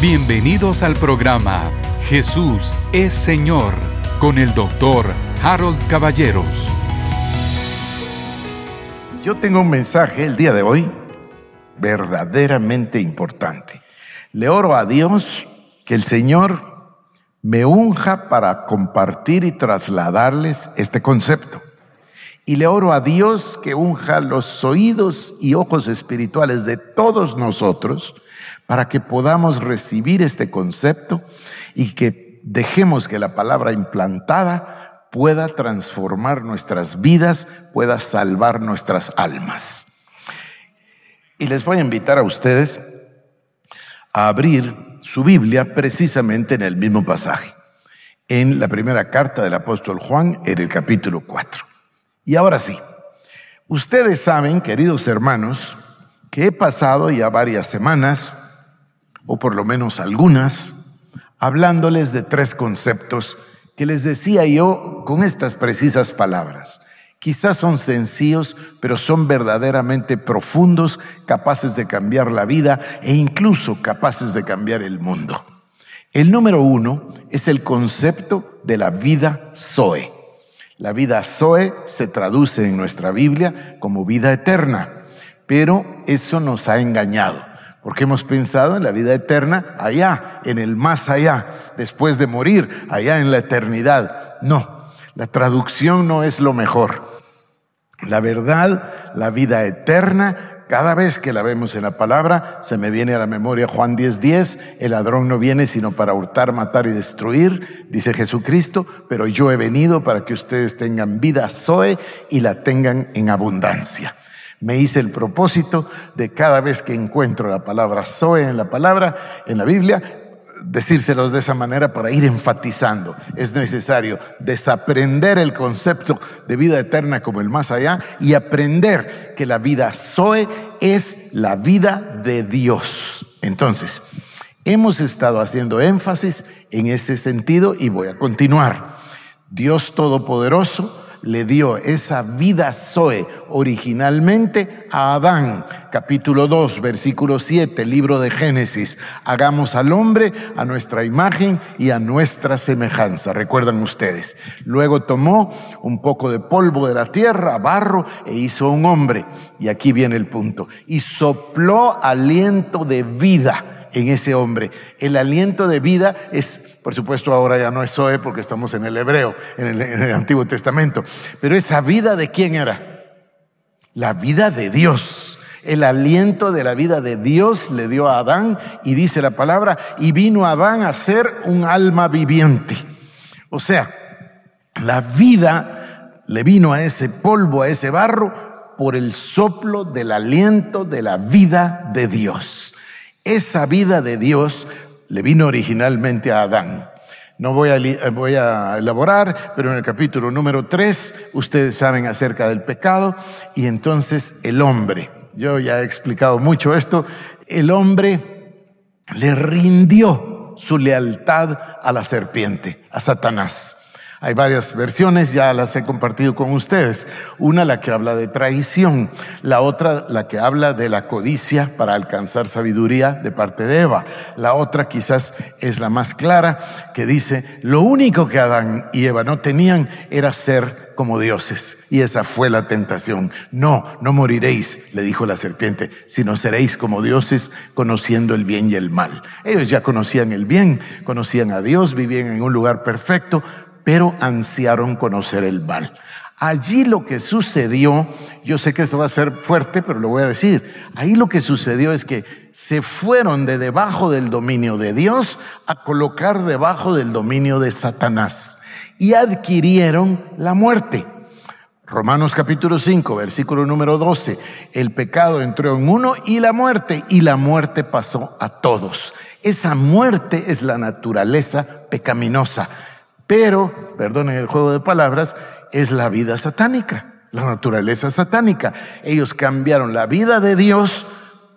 Bienvenidos al programa Jesús es Señor con el doctor Harold Caballeros. Yo tengo un mensaje el día de hoy verdaderamente importante. Le oro a Dios que el Señor me unja para compartir y trasladarles este concepto. Y le oro a Dios que unja los oídos y ojos espirituales de todos nosotros para que podamos recibir este concepto y que dejemos que la palabra implantada pueda transformar nuestras vidas, pueda salvar nuestras almas. Y les voy a invitar a ustedes a abrir su Biblia precisamente en el mismo pasaje, en la primera carta del apóstol Juan, en el capítulo 4. Y ahora sí, ustedes saben, queridos hermanos, que he pasado ya varias semanas o por lo menos algunas, hablándoles de tres conceptos que les decía yo con estas precisas palabras. Quizás son sencillos, pero son verdaderamente profundos, capaces de cambiar la vida e incluso capaces de cambiar el mundo. El número uno es el concepto de la vida Zoe. La vida Zoe se traduce en nuestra Biblia como vida eterna, pero eso nos ha engañado. Porque hemos pensado en la vida eterna allá, en el más allá, después de morir, allá en la eternidad. No, la traducción no es lo mejor. La verdad, la vida eterna, cada vez que la vemos en la palabra, se me viene a la memoria Juan 10:10, 10, el ladrón no viene sino para hurtar, matar y destruir, dice Jesucristo, pero yo he venido para que ustedes tengan vida Zoe y la tengan en abundancia. Me hice el propósito de cada vez que encuentro la palabra Zoe en la palabra, en la Biblia, decírselos de esa manera para ir enfatizando. Es necesario desaprender el concepto de vida eterna como el más allá y aprender que la vida Zoe es la vida de Dios. Entonces, hemos estado haciendo énfasis en ese sentido y voy a continuar. Dios Todopoderoso le dio esa vida Zoe originalmente a Adán. Capítulo 2, versículo 7, libro de Génesis. Hagamos al hombre a nuestra imagen y a nuestra semejanza. Recuerdan ustedes. Luego tomó un poco de polvo de la tierra, barro, e hizo un hombre. Y aquí viene el punto. Y sopló aliento de vida en ese hombre. El aliento de vida es, por supuesto, ahora ya no es Zoe porque estamos en el hebreo, en el, en el Antiguo Testamento. Pero esa vida de quién era? La vida de Dios. El aliento de la vida de Dios le dio a Adán y dice la palabra, y vino Adán a ser un alma viviente. O sea, la vida le vino a ese polvo, a ese barro, por el soplo del aliento de la vida de Dios. Esa vida de Dios le vino originalmente a Adán. No voy a, a, elaborar, pero en el capítulo número 3 ustedes saben acerca del pecado y entonces el hombre, yo ya he explicado mucho esto, el hombre le rindió su lealtad a la serpiente, a Satanás. Hay varias versiones, ya las he compartido con ustedes. Una la que habla de traición, la otra la que habla de la codicia para alcanzar sabiduría de parte de Eva. La otra quizás es la más clara, que dice, lo único que Adán y Eva no tenían era ser como dioses. Y esa fue la tentación. No, no moriréis, le dijo la serpiente, sino seréis como dioses conociendo el bien y el mal. Ellos ya conocían el bien, conocían a Dios, vivían en un lugar perfecto, pero ansiaron conocer el mal. Allí lo que sucedió, yo sé que esto va a ser fuerte, pero lo voy a decir, ahí lo que sucedió es que se fueron de debajo del dominio de Dios a colocar debajo del dominio de Satanás y adquirieron la muerte. Romanos capítulo 5, versículo número 12, el pecado entró en uno y la muerte, y la muerte pasó a todos. Esa muerte es la naturaleza pecaminosa pero, perdonen el juego de palabras, es la vida satánica, la naturaleza satánica. Ellos cambiaron la vida de Dios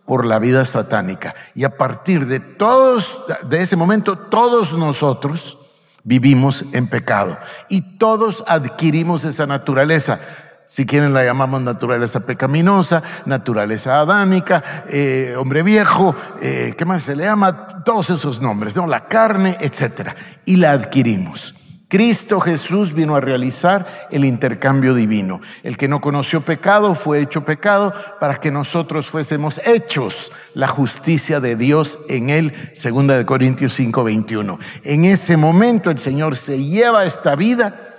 por la vida satánica. Y a partir de todos, de ese momento, todos nosotros vivimos en pecado y todos adquirimos esa naturaleza. Si quieren la llamamos naturaleza pecaminosa, naturaleza adánica, eh, hombre viejo, eh, ¿qué más se le llama? Todos esos nombres, ¿no? La carne, etcétera. Y la adquirimos. Cristo Jesús vino a realizar el intercambio divino. El que no conoció pecado fue hecho pecado para que nosotros fuésemos hechos la justicia de Dios en él, segunda de Corintios 5:21. En ese momento el Señor se lleva esta vida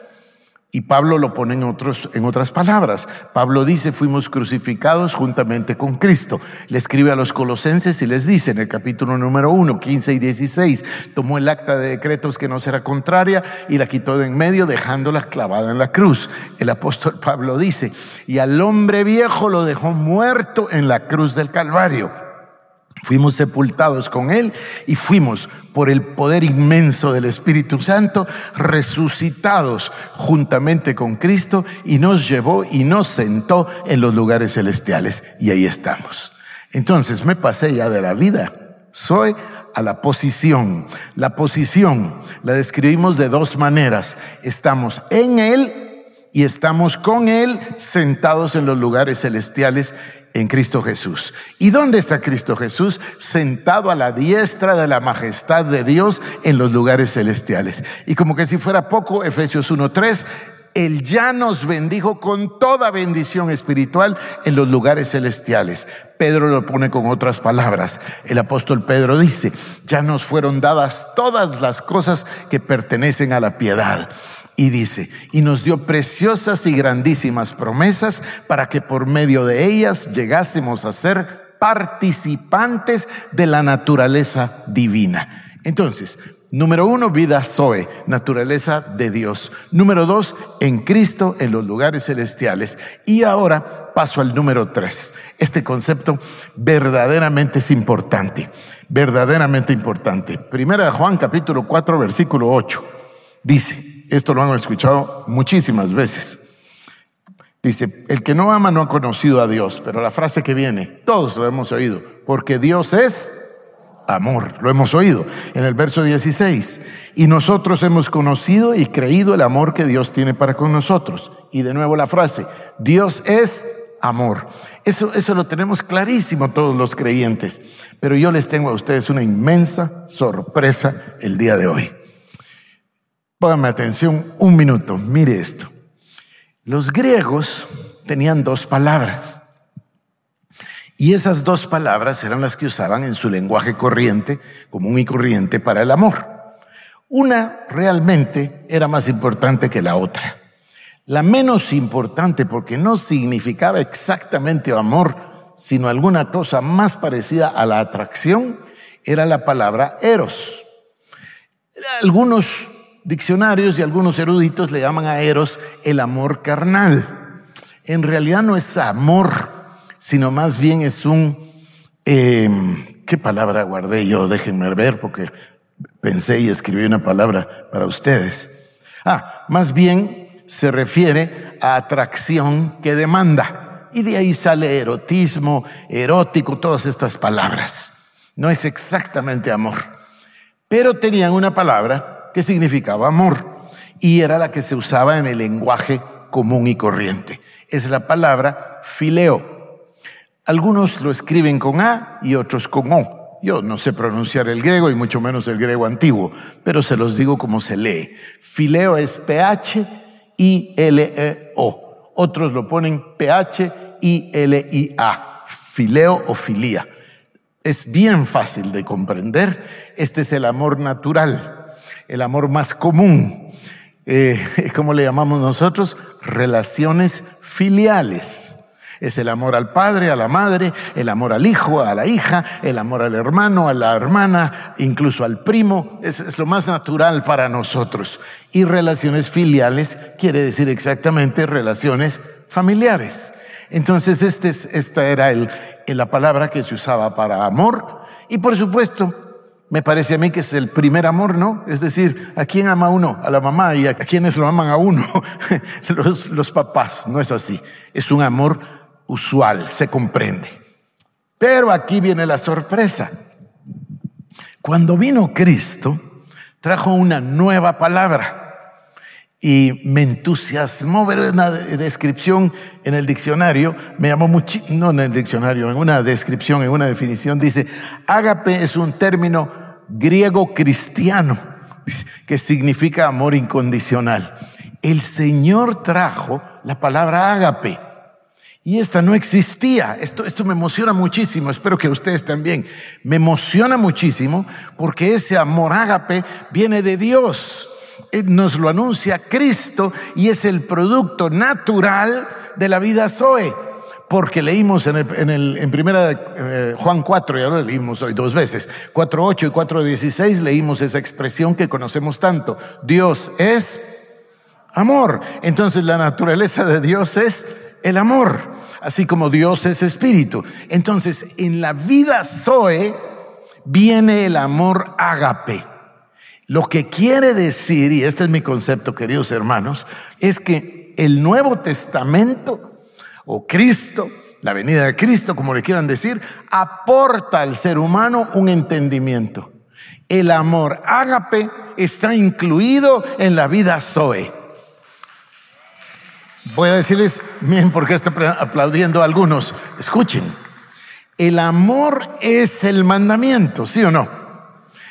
y Pablo lo pone en, otros, en otras palabras. Pablo dice, fuimos crucificados juntamente con Cristo. Le escribe a los colosenses y les dice en el capítulo número 1, 15 y 16, tomó el acta de decretos que no será contraria y la quitó de en medio dejándola clavada en la cruz. El apóstol Pablo dice, y al hombre viejo lo dejó muerto en la cruz del Calvario Fuimos sepultados con Él y fuimos, por el poder inmenso del Espíritu Santo, resucitados juntamente con Cristo y nos llevó y nos sentó en los lugares celestiales. Y ahí estamos. Entonces me pasé ya de la vida. Soy a la posición. La posición la describimos de dos maneras. Estamos en Él y estamos con Él sentados en los lugares celestiales en Cristo Jesús. ¿Y dónde está Cristo Jesús? Sentado a la diestra de la majestad de Dios en los lugares celestiales. Y como que si fuera poco, Efesios 1.3, Él ya nos bendijo con toda bendición espiritual en los lugares celestiales. Pedro lo pone con otras palabras. El apóstol Pedro dice, ya nos fueron dadas todas las cosas que pertenecen a la piedad y dice, y nos dio preciosas y grandísimas promesas para que por medio de ellas llegásemos a ser participantes de la naturaleza divina. Entonces, número uno, vida Zoe, naturaleza de Dios. Número dos, en Cristo, en los lugares celestiales. Y ahora paso al número tres. Este concepto verdaderamente es importante, verdaderamente importante. Primera de Juan capítulo 4, versículo 8. Dice, esto lo han escuchado muchísimas veces. Dice, el que no ama no ha conocido a Dios, pero la frase que viene, todos lo hemos oído, porque Dios es amor, lo hemos oído en el verso 16. Y nosotros hemos conocido y creído el amor que Dios tiene para con nosotros. Y de nuevo la frase, Dios es amor. Eso, eso lo tenemos clarísimo todos los creyentes. Pero yo les tengo a ustedes una inmensa sorpresa el día de hoy. Póngame atención un minuto, mire esto. Los griegos tenían dos palabras. Y esas dos palabras eran las que usaban en su lenguaje corriente, común y corriente, para el amor. Una realmente era más importante que la otra. La menos importante porque no significaba exactamente amor, sino alguna cosa más parecida a la atracción, era la palabra eros. Algunos diccionarios y algunos eruditos le llaman a Eros el amor carnal. En realidad no es amor, sino más bien es un... Eh, ¿Qué palabra guardé yo? Déjenme ver porque pensé y escribí una palabra para ustedes. Ah, más bien se refiere a atracción que demanda. Y de ahí sale erotismo, erótico, todas estas palabras. No es exactamente amor. Pero tenían una palabra que significaba amor y era la que se usaba en el lenguaje común y corriente. Es la palabra fileo. Algunos lo escriben con A y otros con O. Yo no sé pronunciar el griego y mucho menos el griego antiguo, pero se los digo como se lee. Fileo es P-H-I-L-E-O. Otros lo ponen P-H-I-L-I-A. Fileo o filía. Es bien fácil de comprender. Este es el amor natural el amor más común. Eh, ¿Cómo le llamamos nosotros? Relaciones filiales. Es el amor al padre, a la madre, el amor al hijo, a la hija, el amor al hermano, a la hermana, incluso al primo. Es, es lo más natural para nosotros. Y relaciones filiales quiere decir exactamente relaciones familiares. Entonces, este esta era el, la palabra que se usaba para amor. Y por supuesto, me parece a mí que es el primer amor, ¿no? Es decir, ¿a quién ama uno? A la mamá y a quienes lo aman a uno. los, los papás, no es así. Es un amor usual, se comprende. Pero aquí viene la sorpresa. Cuando vino Cristo, trajo una nueva palabra. y me entusiasmó ver una descripción en el diccionario, me llamó mucho, no en el diccionario, en una descripción, en una definición, dice, ágape es un término griego cristiano que significa amor incondicional. El Señor trajo la palabra ágape y esta no existía. Esto, esto me emociona muchísimo, espero que ustedes también. Me emociona muchísimo porque ese amor ágape viene de Dios eh, nos lo anuncia Cristo y es el producto natural de la vida Zoe. Porque leímos en, el, en, el, en primera eh, Juan 4, ya lo leímos hoy dos veces, 4.8 y 4.16 leímos esa expresión que conocemos tanto. Dios es amor. Entonces la naturaleza de Dios es el amor, así como Dios es espíritu. Entonces en la vida Zoe viene el amor ágape. Lo que quiere decir, y este es mi concepto, queridos hermanos, es que el Nuevo Testamento o Cristo, la venida de Cristo, como le quieran decir, aporta al ser humano un entendimiento. El amor ágape está incluido en la vida Zoe. Voy a decirles, miren por qué está aplaudiendo a algunos. Escuchen, el amor es el mandamiento, ¿sí o no?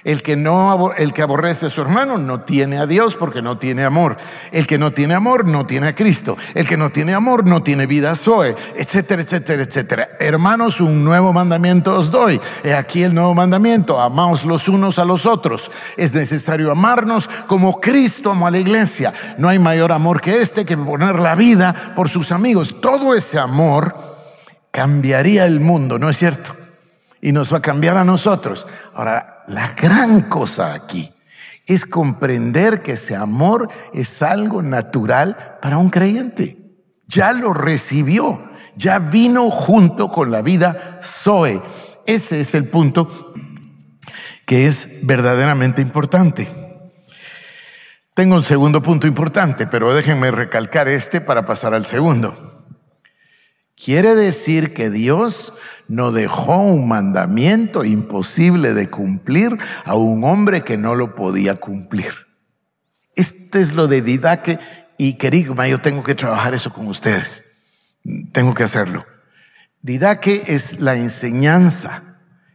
El que no el que aborrece a su hermano no tiene a Dios porque no tiene amor. El que no tiene amor no tiene a Cristo. El que no tiene amor no tiene vida Zoe, etcétera, etcétera, etcétera. Hermanos, un nuevo mandamiento os doy. He aquí el nuevo mandamiento, amaos los unos a los otros. Es necesario amarnos como Cristo amó a la iglesia. No hay mayor amor que este que poner la vida por sus amigos. Todo ese amor cambiaría el mundo, ¿no es cierto? Y nos va a cambiar a nosotros. Ahora, la gran cosa aquí es comprender que ese amor es algo natural para un creyente. Ya lo recibió, ya vino junto con la vida Zoe. Ese es el punto que es verdaderamente importante. Tengo un segundo punto importante, pero déjenme recalcar este para pasar al segundo. Quiere decir que Dios no dejó un mandamiento imposible de cumplir a un hombre que no lo podía cumplir. Este es lo de Didaque y Querigma. Yo tengo que trabajar eso con ustedes. Tengo que hacerlo. Didaque es la enseñanza.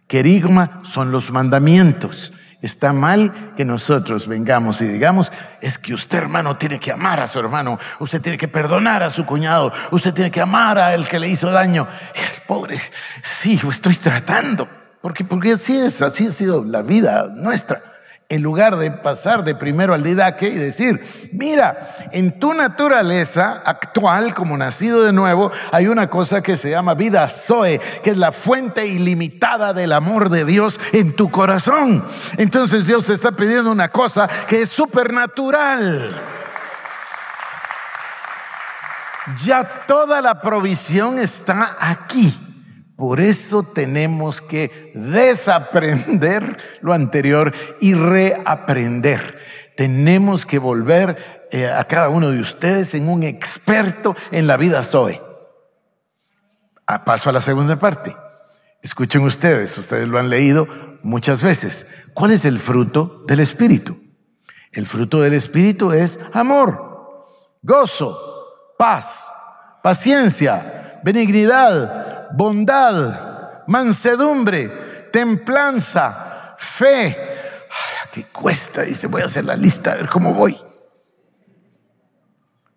Querigma son los mandamientos. Está mal que nosotros vengamos y digamos, es que usted hermano tiene que amar a su hermano, usted tiene que perdonar a su cuñado, usted tiene que amar a el que le hizo daño. El pobre, sí, estoy tratando, porque, porque así es, así ha sido la vida nuestra en lugar de pasar de primero al didaque y decir, mira, en tu naturaleza actual, como nacido de nuevo, hay una cosa que se llama vida Zoe, que es la fuente ilimitada del amor de Dios en tu corazón. Entonces Dios te está pidiendo una cosa que es supernatural. Ya toda la provisión está aquí. Por eso tenemos que desaprender lo anterior y reaprender. Tenemos que volver eh, a cada uno de ustedes en un experto en la vida Zoe. A paso a la segunda parte. Escuchen ustedes, ustedes lo han leído muchas veces. ¿Cuál es el fruto del Espíritu? El fruto del Espíritu es amor, gozo, paz, paciencia, benignidad, bondad, mansedumbre, templanza, fe. Ay, ¿Qué cuesta? Dice, voy a hacer la lista, a ver cómo voy.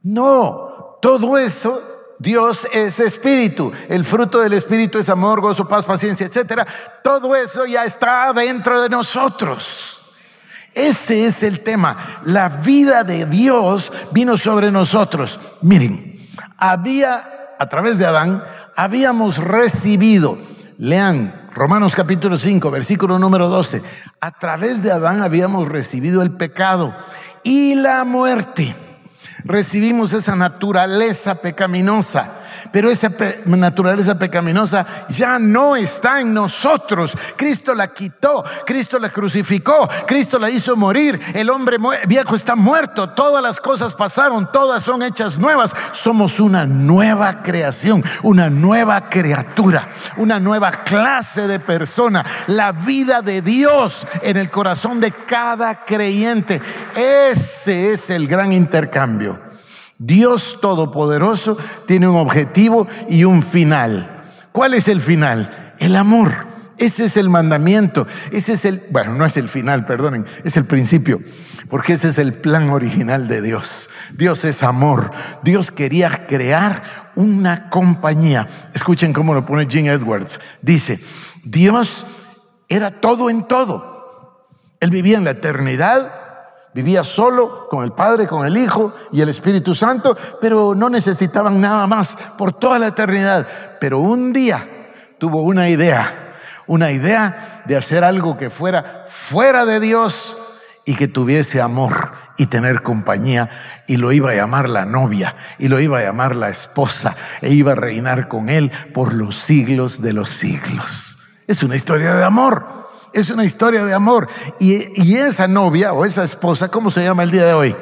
No, todo eso Dios es espíritu. El fruto del espíritu es amor, gozo, paz, paciencia, etcétera. Todo eso ya está dentro de nosotros. Ese es el tema. La vida de Dios vino sobre nosotros. Miren, había a través de Adán habíamos recibido, lean Romanos capítulo 5, versículo número 12, a través de Adán habíamos recibido el pecado y la muerte. Recibimos esa naturaleza pecaminosa, pero esa naturaleza pecaminosa ya no está en nosotros. Cristo la quitó, Cristo la crucificó, Cristo la hizo morir. El hombre viejo está muerto, todas las cosas pasaron, todas son hechas nuevas. Somos una nueva creación, una nueva criatura, una nueva clase de persona. La vida de Dios en el corazón de cada creyente. Ese es el gran intercambio. Dios Todopoderoso tiene un objetivo y un final. ¿Cuál es el final? El amor. Ese es el mandamiento. Ese es el, bueno, no es el final, perdonen, es el principio, porque ese es el plan original de Dios. Dios es amor. Dios quería crear una compañía. Escuchen cómo lo pone Jim Edwards. Dice, Dios era todo en todo. Él vivía en la eternidad Vivía solo con el Padre, con el Hijo y el Espíritu Santo, pero no necesitaban nada más por toda la eternidad. Pero un día tuvo una idea, una idea de hacer algo que fuera fuera de Dios y que tuviese amor y tener compañía y lo iba a llamar la novia y lo iba a llamar la esposa e iba a reinar con él por los siglos de los siglos. Es una historia de amor. Es una historia de amor. Y, esa novia o esa esposa, ¿cómo se llama el día de hoy?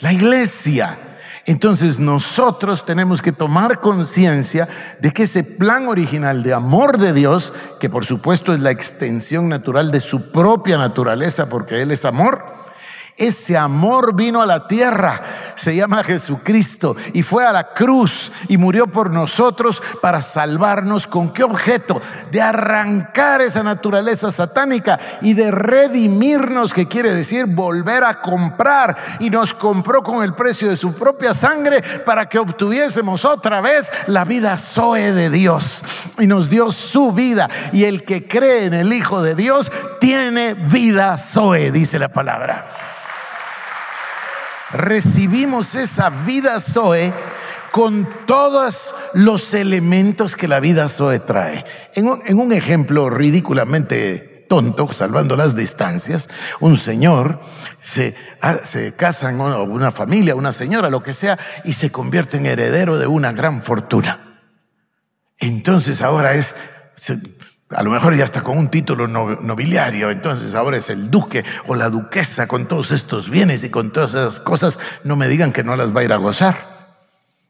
La iglesia. Entonces nosotros tenemos que tomar conciencia de que ese plan original de amor de Dios, que por supuesto es la extensión natural de su propia naturaleza, porque Él es amor, ese amor vino a la tierra, se llama Jesucristo, y fue a la cruz y murió por nosotros para salvarnos. ¿Con qué objeto? De arrancar esa naturaleza satánica y de redimirnos, que quiere decir volver a comprar. Y nos compró con el precio de su propia sangre para que obtuviésemos otra vez la vida Zoe de Dios. Y nos dio su vida. Y el que cree en el Hijo de Dios tiene vida Zoe, dice la palabra recibimos esa vida Zoe con todos los elementos que la vida Zoe trae. En un, ejemplo ridículamente tonto, salvando las distancias, un señor se, ah, se casa en una familia, una señora, lo que sea, y se convierte en heredero de una gran fortuna. Entonces ahora es, a lo mejor ya está con un título nobiliario, entonces ahora es el duque o la duquesa con todos estos bienes y con todas esas cosas, no me digan que no las va a ir a gozar.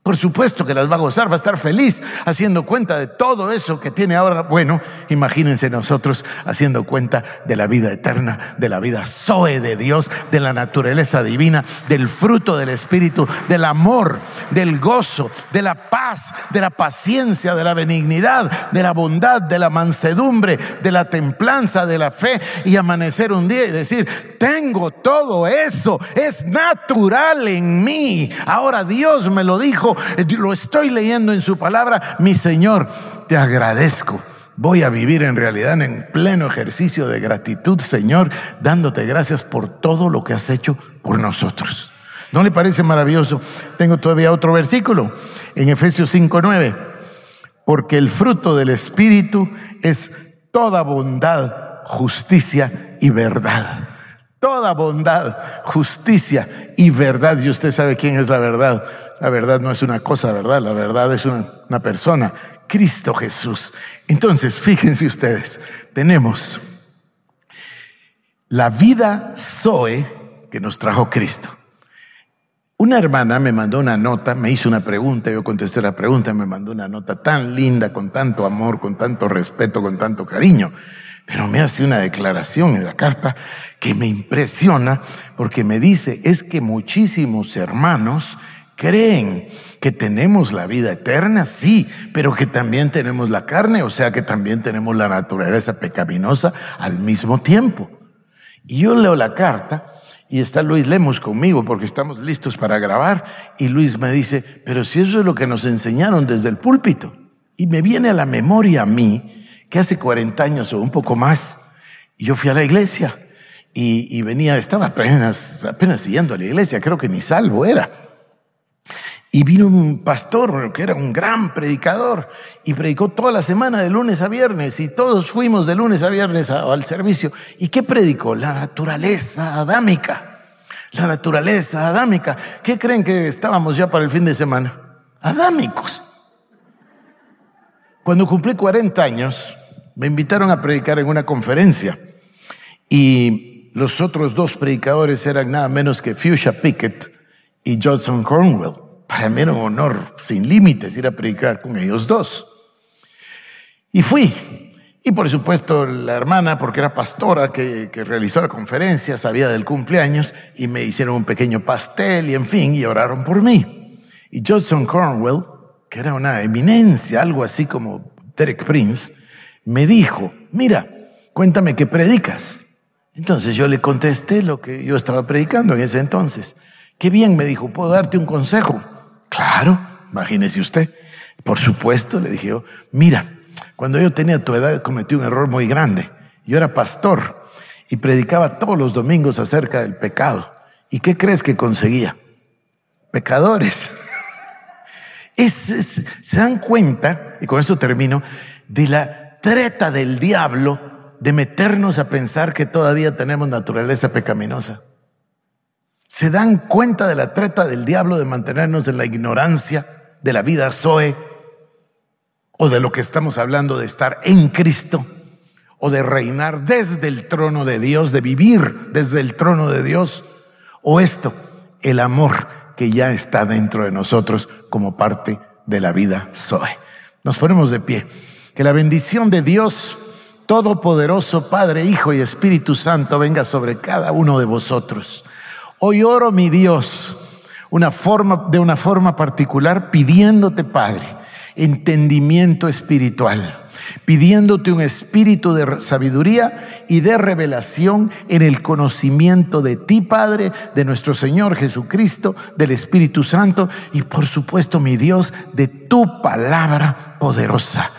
Por supuesto que las va a gozar, va a estar feliz haciendo cuenta de todo eso que tiene ahora. Bueno, imagínense nosotros haciendo cuenta de la vida eterna, de la vida Zoe de Dios, de la naturaleza divina, del fruto del Espíritu, del amor, del gozo, de la paz, de la paciencia, de la benignidad, de la bondad, de la mansedumbre, de la templanza, de la fe y amanecer un día y decir, tengo todo eso, es natural en mí. Ahora Dios me lo dijo eh, lo estoy leyendo en su palabra, mi Señor, te agradezco. Voy a vivir en realidad en pleno ejercicio de gratitud, Señor, dándote gracias por todo lo que has hecho por nosotros. ¿No le parece maravilloso? Tengo todavía otro versículo en Efesios 5:9. Porque el fruto del Espíritu es toda bondad, justicia y verdad. Toda bondad, justicia y verdad. Y usted sabe quién es la verdad. La verdad no es una cosa, ¿verdad? La verdad es una, persona, Cristo Jesús. Entonces, fíjense ustedes, tenemos la vida Zoe que nos trajo Cristo. Una hermana me mandó una nota, me hizo una pregunta, yo contesté la pregunta, me mandó una nota tan linda, con tanto amor, con tanto respeto, con tanto cariño. Pero me hace una declaración en la carta que me impresiona porque me dice, es que muchísimos hermanos creen que tenemos la vida eterna, sí, pero que también tenemos la carne, o sea que también tenemos la naturaleza pecaminosa al mismo tiempo. Y yo leo la carta y está Luis Lemos conmigo porque estamos listos para grabar y Luis me dice, pero si eso es lo que nos enseñaron desde el púlpito. Y me viene a la memoria a mí que hace 40 años o un poco más, yo fui a la iglesia y, venía, estaba apenas, apenas yendo a la iglesia, creo que ni salvo era. Y vino un pastor que era un gran predicador y predicó toda la semana de lunes a viernes y todos fuimos de lunes a viernes al servicio. ¿Y qué predicó? La naturaleza adámica. La naturaleza adámica. ¿Qué creen que estábamos ya para el fin de semana? Adámicos. Cuando cumplí 40 años, me invitaron a predicar en una conferencia y los otros dos predicadores eran nada menos que Fuchsia Pickett y Johnson Cornwell. Para mí era un honor sin límites ir a predicar con ellos dos. Y fui. Y por supuesto la hermana, porque era pastora que, que, realizó la conferencia, sabía del cumpleaños y me hicieron un pequeño pastel y en fin, y oraron por mí. Y Johnson Cornwell, que era una eminencia, algo así como Derek Prince, me dijo, mira, cuéntame qué predicas. Entonces yo le contesté lo que yo estaba predicando en ese entonces. Qué bien, me dijo, ¿puedo darte un consejo? Claro, imagínese usted. Por supuesto, le dije yo, mira, cuando yo tenía tu edad cometí un error muy grande. Yo era pastor y predicaba todos los domingos acerca del pecado. ¿Y qué crees que conseguía? Pecadores. se dan cuenta, y con esto termino, de la treta del diablo de meternos a pensar que todavía tenemos naturaleza pecaminosa. Se dan cuenta de la treta del diablo de mantenernos en la ignorancia de la vida Zoe o de lo que estamos hablando de estar en Cristo, o de reinar desde el trono de Dios, de vivir desde el trono de Dios, o esto, el amor que ya está dentro de nosotros como parte de la vida Zoe. Nos ponemos de pie. Que la bendición de Dios Todopoderoso, Padre, Hijo y Espíritu Santo, venga sobre cada uno de vosotros. Hoy oro, mi Dios, una forma, de una forma particular, pidiéndote, Padre, entendimiento espiritual, pidiéndote un espíritu de sabiduría y de revelación en el conocimiento de ti, Padre, de nuestro Señor Jesucristo, del Espíritu Santo y por supuesto, mi Dios, de tu palabra poderosa.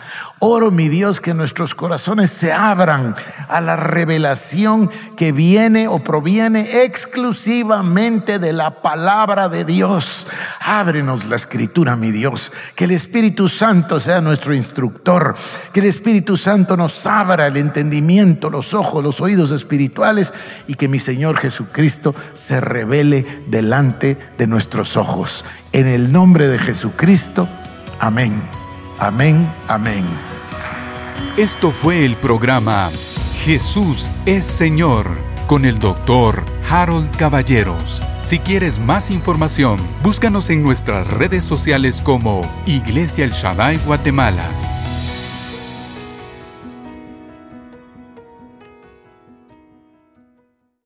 Oro, mi Dios, que nuestros corazones se abran a la revelación que viene o proviene exclusivamente de la palabra de Dios. Ábrenos la escritura, mi Dios. Que el Espíritu Santo sea nuestro instructor. Que el Espíritu Santo nos abra el entendimiento, los ojos, los oídos espirituales y que mi Señor Jesucristo se revele delante de nuestros ojos. En el nombre de Jesucristo. Amén. Amén. Amén. Esto fue el programa Jesús es Señor con el doctor Harold Caballeros. Si quieres más información, búscanos en nuestras redes sociales como Iglesia El Shaddai Guatemala